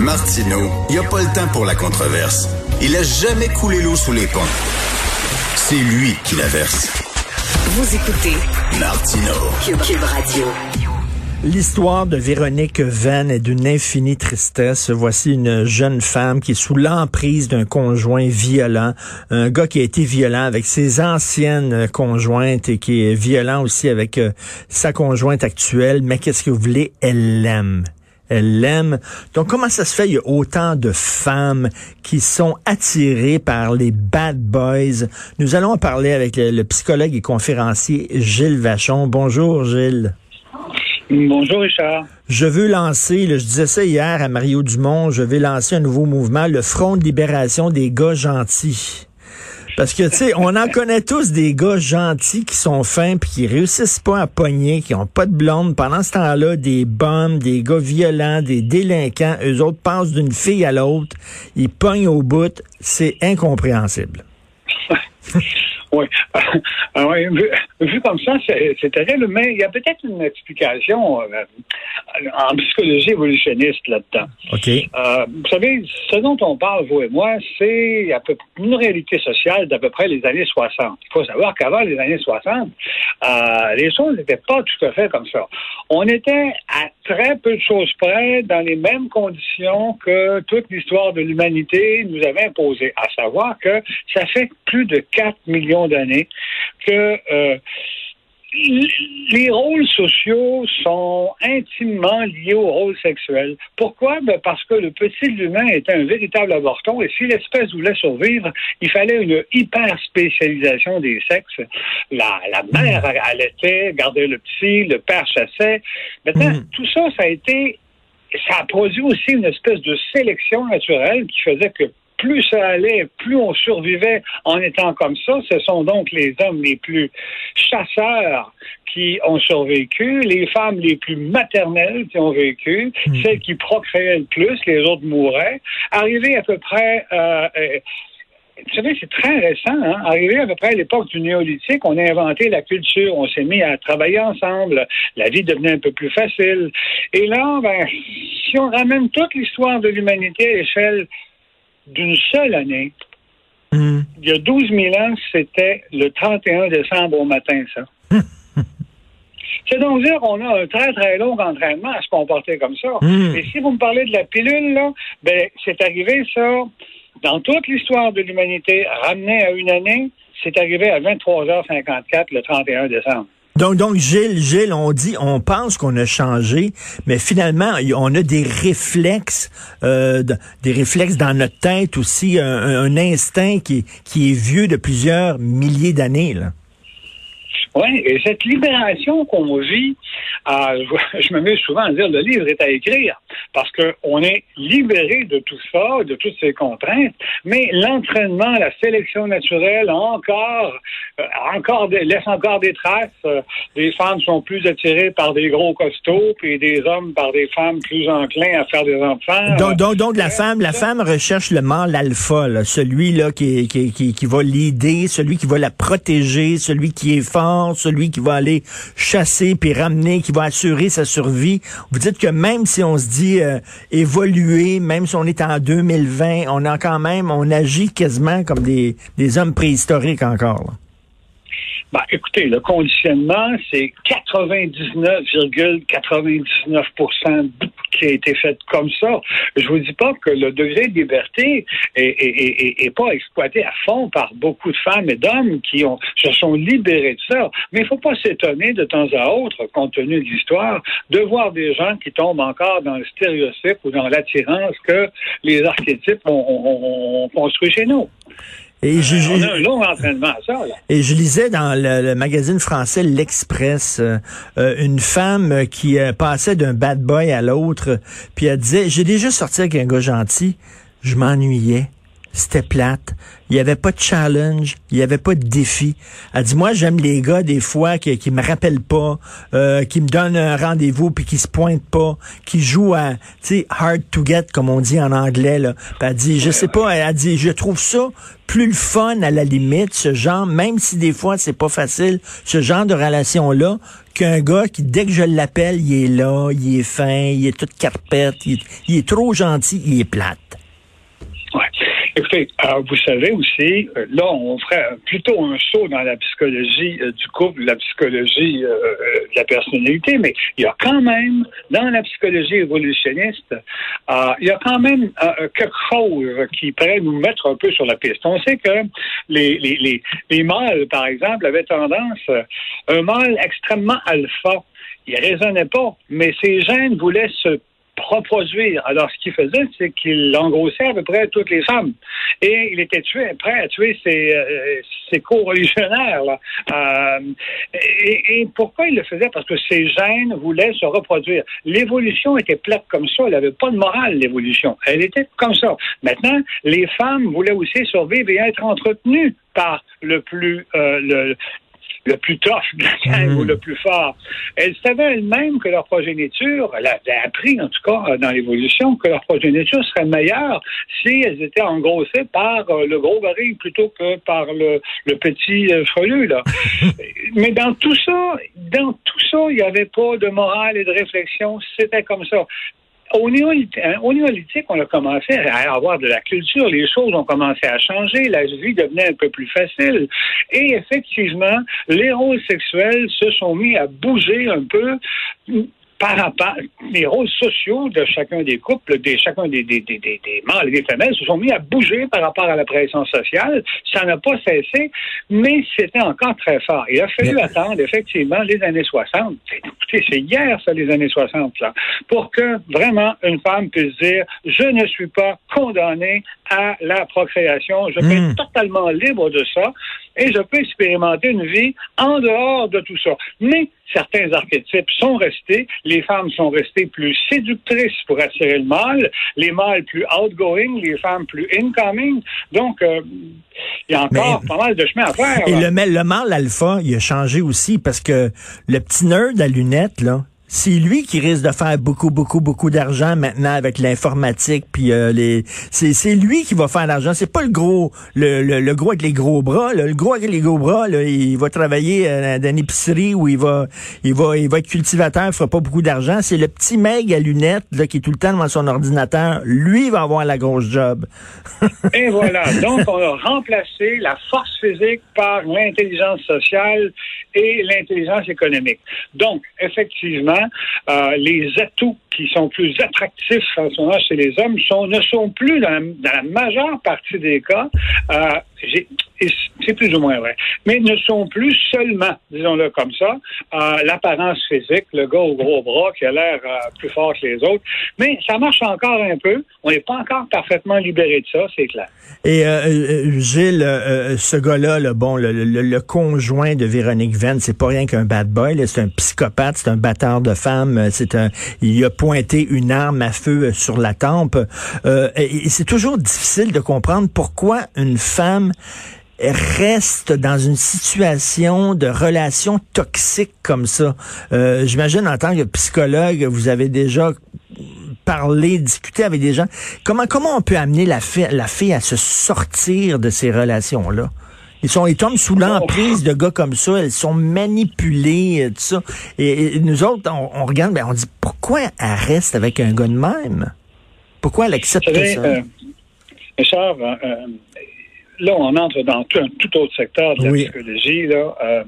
Martineau, il n'y a pas le temps pour la controverse. Il a jamais coulé l'eau sous les ponts. C'est lui qui la verse. Vous écoutez Martineau. Cube, Radio. L'histoire de Véronique Venn est d'une infinie tristesse. Voici une jeune femme qui est sous l'emprise d'un conjoint violent, un gars qui a été violent avec ses anciennes conjointes et qui est violent aussi avec euh, sa conjointe actuelle. Mais qu'est-ce que vous voulez? Elle l'aime elle l'aime. Donc, comment ça se fait, il y a autant de femmes qui sont attirées par les bad boys? Nous allons en parler avec le, psychologue et conférencier Gilles Vachon. Bonjour, Gilles. Bonjour Richard. Je veux lancer, je disais ça hier à Mario Dumont, je vais lancer un nouveau mouvement, le Front de libération des gars gentils. Parce que, tu sais, on en connaît tous des gars gentils qui sont fins puis qui réussissent pas à pogner, qui ont pas de blonde. Pendant ce temps-là, des bombes, des gars violents, des délinquants, eux autres passent d'une fille à l'autre, ils pognent au bout. C'est incompréhensible. Oui. vu, comme ça, c'est terrible, mais il y a peut-être une explication euh, en psychologie évolutionniste là-dedans. OK. Euh, vous savez, ce dont on parle, vous et moi, c'est une réalité sociale d'à peu près les années 60. Il faut savoir qu'avant les années 60, euh, les choses n'étaient pas tout à fait comme ça. On était à très peu de choses près dans les mêmes conditions que toute l'histoire de l'humanité nous avait imposées, à savoir que ça fait plus de 4 millions d'années que euh, les rôles sociaux sont intimement liés au rôle sexuel. Pourquoi? Ben parce que le petit humain était un véritable avorton et si l'espèce voulait survivre, il fallait une hyper spécialisation des sexes. La, la mère allaitait, gardait le petit, le père chassait. Maintenant, hmm. tout ça, ça a été ça a produit aussi une espèce de sélection naturelle qui faisait que plus ça allait, plus on survivait en étant comme ça. Ce sont donc les hommes les plus chasseurs qui ont survécu, les femmes les plus maternelles qui ont vécu, hmm. celles qui procréaient le plus, les autres mouraient. Arrivé à peu près euh, euh, vous savez, c'est très récent. Hein? Arrivé à peu près à l'époque du néolithique, on a inventé la culture, on s'est mis à travailler ensemble, la vie devenait un peu plus facile. Et là, ben, si on ramène toute l'histoire de l'humanité à l'échelle d'une seule année, hmm. il y a 12 000 ans, c'était le 31 décembre au matin, ça. C'est donc dire qu'on a un très, très long entraînement à se comporter comme ça. Hmm. Et si vous me parlez de la pilule, là, ben, c'est arrivé, ça, dans toute l'histoire de l'humanité, ramené à une année, c'est arrivé à 23h54 le 31 décembre. Donc, donc, Gilles, Gilles, on dit, on pense qu'on a changé, mais finalement, on a des réflexes, euh, des réflexes dans notre tête aussi, un, instinct qui, qui est vieux de plusieurs milliers d'années. Là. Oui, et cette libération qu'on vit, euh, je me mets souvent à dire le livre est à écrire parce qu'on est libéré de tout ça, de toutes ces contraintes, mais l'entraînement, la sélection naturelle encore, euh, encore laisse encore des traces. Euh, les femmes sont plus attirées par des gros costauds, puis des hommes par des femmes plus enclins à faire des enfants. Donc, donc, donc la femme, la femme recherche le mâle alpha, celui là qui, qui, qui, qui va l'aider, celui qui va la protéger, celui qui est fort celui qui va aller chasser puis ramener, qui va assurer sa survie. Vous dites que même si on se dit euh, évoluer, même si on est en 2020, on a quand même, on agit quasiment comme des, hommes préhistoriques encore. Ben, écoutez, le conditionnement, c'est 99,99% qui a été fait comme ça. Je vous dis pas que le degré de liberté est, pas exploité à fond par beaucoup de femmes et d'hommes qui se sont libérés de ça. Mais il faut pas s'étonner de temps à autre, compte tenu de l'histoire, de voir des gens qui tombent encore dans le stéréotype ou dans l'attirance que les archétypes ont construit chez nous. Et je, on a un long entraînement à ça. Là. Et je lisais dans le, magazine français L'Express euh, euh, une femme qui euh, passait d'un bad boy à l'autre, puis elle disait j'ai déjà sorti avec un gars gentil, je m'ennuyais. C'était plate. Il n'y avait pas de challenge, il n'y avait pas de défi. Elle dit, moi, j'aime les gars, des fois, qui, qui me rappellent pas, euh, qui me donnent un rendez-vous, puis qui se pointent pas, qui jouent à, tu hard to get, comme on dit en anglais, là. Puis elle dit, je sais pas, elle dit, je trouve ça plus le fun, à la limite, ce genre, même si des fois, c'est pas facile, ce genre de relation-là, qu'un gars qui, dès que je l'appelle, il est là, il est fin, il est toute carpette, il il est trop gentil, il est plate. Écoutez, alors vous savez aussi, euh, là, on ferait plutôt un saut dans la psychologie euh, du couple, la psychologie euh, de la personnalité, mais il y a quand même, dans la psychologie évolutionniste, il y a quand même quelque chose qui pourrait nous mettre un peu sur la piste. On sait que les mâles, par exemple, avaient tendance, un mâle extrêmement alpha, il raisonnait pas, mais ses gènes voulaient se reproduire. Alors, ce qu'il faisait, c'est qu'il engrossait à peu près toutes les femmes. Et il était prêt à tuer ses, euh, ses co-religionnaires. Euh, et, pourquoi il le faisait? Parce que ses gènes voulaient se reproduire. L'évolution était plate comme ça. Elle n'avait pas de morale, l'évolution. Elle était comme ça. Maintenant, les femmes voulaient aussi survivre et être entretenues par le plus euh, le plus tough de la gang ou le plus fort. Elles savaient elles-mêmes que leur progéniture, elle avait appris en tout cas dans l'évolution, que leur progéniture serait meilleure si elles étaient engrossées par euh, le gros gorille plutôt que par le, petit euh, frelu. Là. Mais dans tout ça, dans tout ça, il n'y avait pas de morale et de réflexion. C'était comme ça. Au néolithique, hein, au néolithique, on a commencé à avoir de la culture, les choses ont commencé à changer, la vie devenait un peu plus facile. Et effectivement, les rôles sexuels se sont mis à bouger un peu par rapport, les rôles sociaux de chacun des couples, de chacun des, des, des, des, mâles et des femelles se sont mis à bouger par rapport à la pression sociale. Ça n'a pas cessé, mais c'était encore très fort. Il a fallu attendre, effectivement, les années 60. Écoutez, c'est hier, ça, les années 60, là, pour que vraiment une femme puisse dire, je ne suis pas condamnée à la procréation. Je hmm. totalement libre de ça et je peux expérimenter une vie en dehors de tout ça. Mais certains archétypes sont restés. Les femmes sont restées plus séductrices pour attirer le mâle, les mâles plus outgoing, les femmes plus incoming. Donc, euh, il y a encore pas mal de chemin à faire. Et le, le mâle alpha, il a changé aussi parce que le petit nerd à lunettes, là, c'est lui qui risque de faire beaucoup, beaucoup, beaucoup d'argent maintenant avec l'informatique, puis euh, les. C'est, lui qui va faire l'argent. C'est pas le gros, le, le, gros avec les gros bras. Le gros avec les gros bras, là, il va travailler euh, dans une épicerie où il va, il va, il va être cultivateur, il fera pas beaucoup d'argent. C'est le petit mec à lunettes là, qui est tout le temps devant son ordinateur. Lui va avoir la grosse job. Et voilà. Donc on a remplacé la force physique par l'intelligence sociale et l'intelligence économique. Donc effectivement euh, les atouts qui sont plus attractifs en ce moment chez les hommes ne sont plus dans la, majeure partie des cas. Euh, c'est plus ou moins vrai, mais ne sont plus seulement, disons-le comme ça, euh, l'apparence physique, le gars au gros bras qui a l'air euh, plus fort que les autres, mais ça marche encore un peu. On n'est pas encore parfaitement libéré de ça, c'est clair. Et euh, euh Gilles, ce gars-là, le bon, le, conjoint de Véronique Venn, c'est pas rien qu'un bad boy, c'est un psychopathe, c'est un bâtard de femmes, c'est un, il a pointé une arme à feu sur la tempe. c'est toujours difficile de comprendre pourquoi une femme reste dans une situation de relation toxique comme ça. Euh, J'imagine en tant que psychologue, vous avez déjà parlé, discuté avec des gens. Comment comment on peut amener la fille, la fille à se sortir de ces relations là? Ils sont, ils tombent sous l'emprise de gars comme ça. Elles sont manipulées, euh, tout ça. Et, nous autres, on, regarde, ben, on dit pourquoi elle reste avec un gars de même? Pourquoi elle accepte ça? euh, Richard, euh, là, on entre dans tout, un tout autre secteur de la psychologie. Là, euh,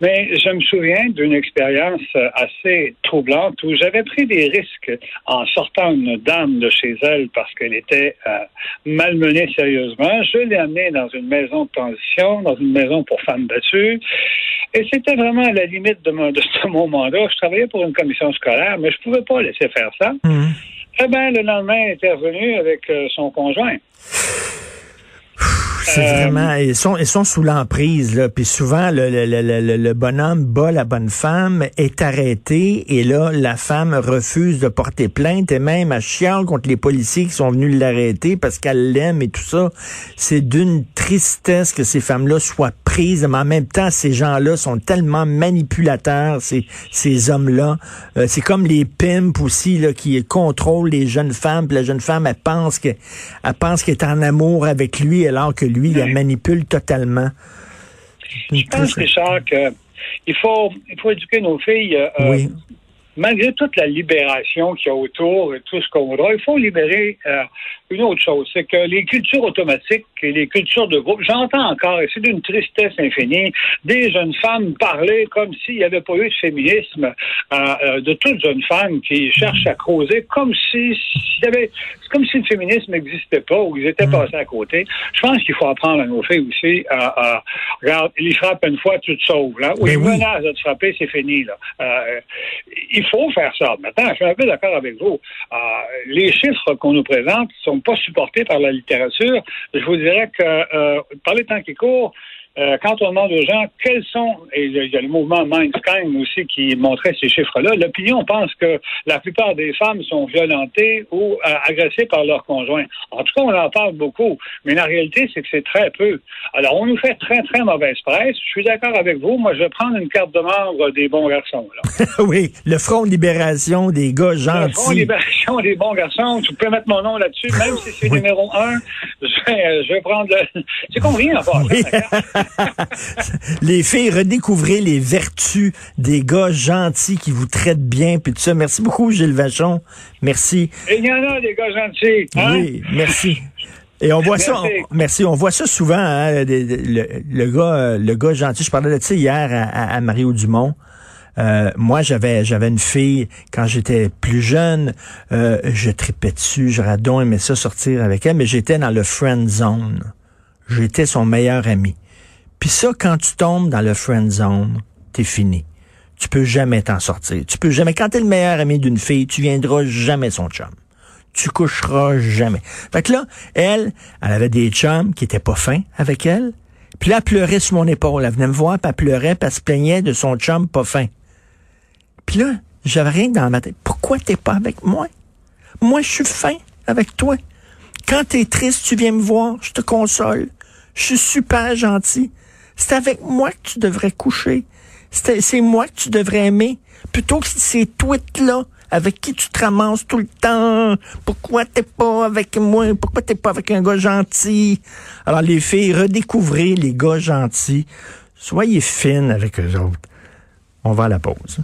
mais je me souviens d'une expérience assez troublante où j'avais pris des risques en sortant une dame de chez elle parce qu'elle était euh, malmenée sérieusement. Je l'ai amenée dans une maison de transition, dans une maison pour femmes battues. Et c'était vraiment à la limite de, mon, de ce moment-là. Je travaillais pour une commission scolaire, mais je ne pouvais pas laisser faire ça. Mmh. Eh bien, le lendemain, elle était revenue avec euh, son conjoint. C'est vraiment, ils sont, ils sont sous l'emprise, là. Puis souvent, le, le, le, le, bonhomme bat la bonne femme, est arrêté, et là, la femme refuse de porter plainte, et même elle chiale contre les policiers qui sont venus l'arrêter parce qu'elle l'aime et tout ça. C'est d'une tristesse que ces femmes-là soient prises, mais en même temps, ces gens-là sont tellement manipulateurs, ces, ces hommes-là. Euh, c'est comme les pimps aussi, là, qui contrôlent les jeunes femmes, puis la jeune femme, elle pense que, elle pense qu'elle est en amour avec lui, alors que lui, il la manipule totalement. Je pense, Richard, qu'il faut, il faut éduquer nos filles. Euh, euh, malgré toute la libération qu'il y a autour et tout ce qu'on voudra, il faut libérer euh, une autre chose, c'est que les cultures automatiques et les cultures de groupe, j'entends encore, et c'est d'une tristesse infinie, des jeunes femmes parler comme s'il n'y avait pas eu de féminisme euh, de toutes jeunes femmes qui cherchent à creuser comme si s'il y avait, comme si le féminisme n'existait pas ou ils étaient mm. passés à côté. Je pense qu'il faut apprendre à nos filles aussi regarde, ils frappent une fois, tu te sauves, là. Ou ils menacent de te frapper, c'est fini, là. Euh, il faut faire ça. Maintenant, je suis un peu d'accord avec vous. Euh, les chiffres qu'on nous présente sont pas supportés par la littérature. Je vous dirais que euh, par les temps qui courent, euh, quand on demande aux gens quels sont, et il y a le mouvement Mindscan aussi qui montrait ces chiffres-là, l'opinion pense que la plupart des femmes sont violentées ou euh, agressées par leur conjoint. En tout cas, on en parle beaucoup, mais la réalité, c'est que c'est très peu. Alors, on nous fait très, très mauvaise presse. Je suis d'accord avec vous. Moi, je vais prendre une carte de membre des bons garçons. oui, le Front de libération des gars gentils. Le Front de libération des bons garçons. Tu peux mettre mon nom là-dessus, même si c'est numéro un. Je vais, prendre le... C'est compris, en fait. les filles, redécouvrez les vertus des gars gentils qui vous traitent bien, puis tout ça. Merci beaucoup, Gilles Vachon. Merci. il y en a des gars gentils. Hein? Oui, merci. Et on voit ça, merci, on voit ça souvent, hein, le, gars, le gars gentil. Je parlais de ça hier à, Mario Dumont. Euh, moi, j'avais j'avais une fille quand j'étais plus jeune, euh, je tripais dessus, j'aurais donc aimé ça sortir avec elle, mais j'étais dans le friend zone. J'étais son meilleur ami. Puis ça, quand tu tombes dans le friend zone, t'es fini. Tu peux jamais t'en sortir. Tu peux jamais. Quand t'es le meilleur ami d'une fille, tu viendras jamais son chum. Tu coucheras jamais. Fait que là, elle, elle avait des chums qui étaient pas fins avec elle. Puis là, elle pleurait sur mon épaule. Elle venait me voir, puis elle pleurait, puis elle se plaignait de son chum pas fin. Puis là, j'avais rien dans ma tête. Pourquoi t'es pas avec moi? Moi, je suis fin avec toi. Quand t'es triste, tu viens me voir, je te console. Je suis super gentil. C'est avec moi que tu devrais coucher. C'est moi que tu devrais aimer. Plutôt que ces tweets-là avec qui tu te ramasses tout le temps. Pourquoi t'es pas avec moi? Pourquoi t'es pas avec un gars gentil? Alors, les filles, redécouvrez les gars gentils. Soyez fines avec eux autres. On va à la pause.